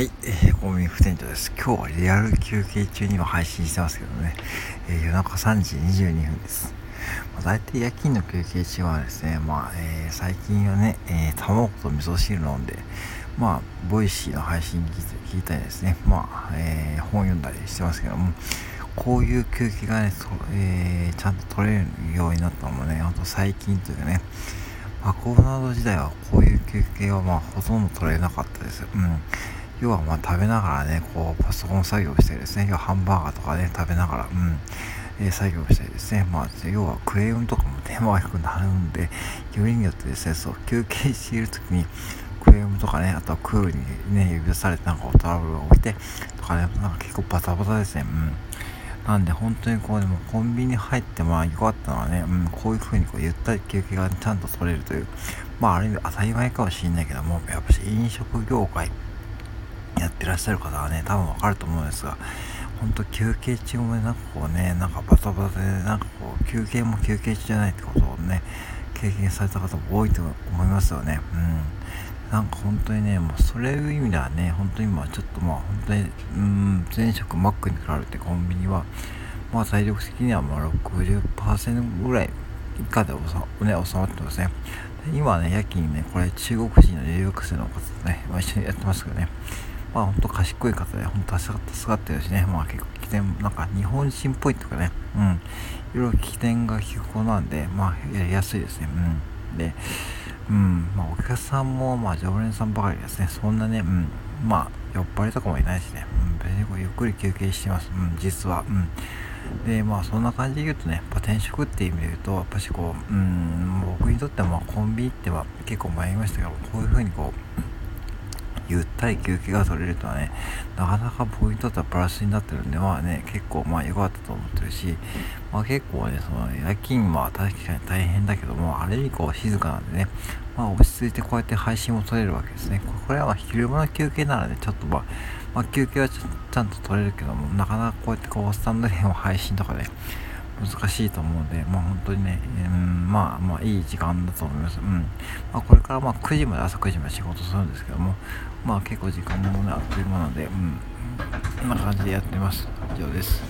はい、えー、コンビニ副店長です。今日はリアル休憩中には配信してますけどね、えー、夜中3時22分です。まあ、大体夜勤の休憩中はですね、まあ、えー、最近はね、えー、卵と味噌汁飲んで、まあ、ボイシーの配信聞いたりですね、まあ、えー、本読んだりしてますけども、こういう休憩がね、えー、ちゃんと取れるようになったのもね、ほんと最近というかね、まあ、コロナード時代はこういう休憩はまあほとんど取れなかったです。うん要はまあ食べながらね、こうパソコン作業してですね、要はハンバーガーとかね、食べながら、うん、えー、作業したりですね、まあ、要はクレームとかも電話が低くなるんで、よりによってですね、そう、休憩している時に、クレームとかね、あとはクールにね、指されてなんかトラブルが起きて、とかね、なんか結構バタバタですね、うん。なんで本当にこうでもコンビニ入ってまあ良かったのはね、うん、こういう風にこうゆったり休憩がちゃんと取れるという、まあある意味当たり前かもしれないけども、やっぱし飲食業界ってらっしゃる方はね、多分わかると思うんですが、本当休憩中もね、なんかこうね、なんかバタバタで、なんかこう、休憩も休憩中じゃないってことをね、経験された方も多いと思いますよね。うん。なんか本当にね、もうそれいう意味ではね、本当に今ちょっとまあ本当に、うん、前職マックに比べてコンビニは、まあ体力的にはまあ60%ぐらい以下で収,、ね、収まってますね。今ね、夜勤ね、これ中国人の留学生の方とね、まあ、一緒にやってますけどね、まあ本当賢い方で、本当助かってるしね、まあ結構起点、なんか日本人っぽいとかね、うん、いろいろ起点が効く子なんで、まあやりやすいですね、うん。で、うん、まあお客さんも、まあ常連さんばかりですね、そんなね、うん、まあ酔っ払いとかもいないしね、うん、別にこうゆっくり休憩してます、うん、実は、うん。で、まあそんな感じで言うとね、やっぱ転職っていう意味で言うと、やっぱしこう、うん、僕にとってはまあコンビニっては結構前言いましたけど、こういうふうにこう、ゆったり休憩が取れるとはね、なかなか僕にとってはプラスになってるんで、まあね、結構まあ良かったと思ってるし、まあ結構ね、その夜勤は確かに大変だけども、あれ以降静かなんでね、まあ落ち着いてこうやって配信も取れるわけですね。これは昼間の休憩ならね、ちょっとまあ、まあ、休憩はちゃんと取れるけども、なかなかこうやってこう、スタンドでも配信とか、ね、難しいと思うので、まあ本当にね、まあまあいい時間だと思います。うん。まあこれからまあ9時まで朝9時まで仕事するんですけども、まあ結構時間もね、あっという間なので、うん、こんな感じでやってます。以上です。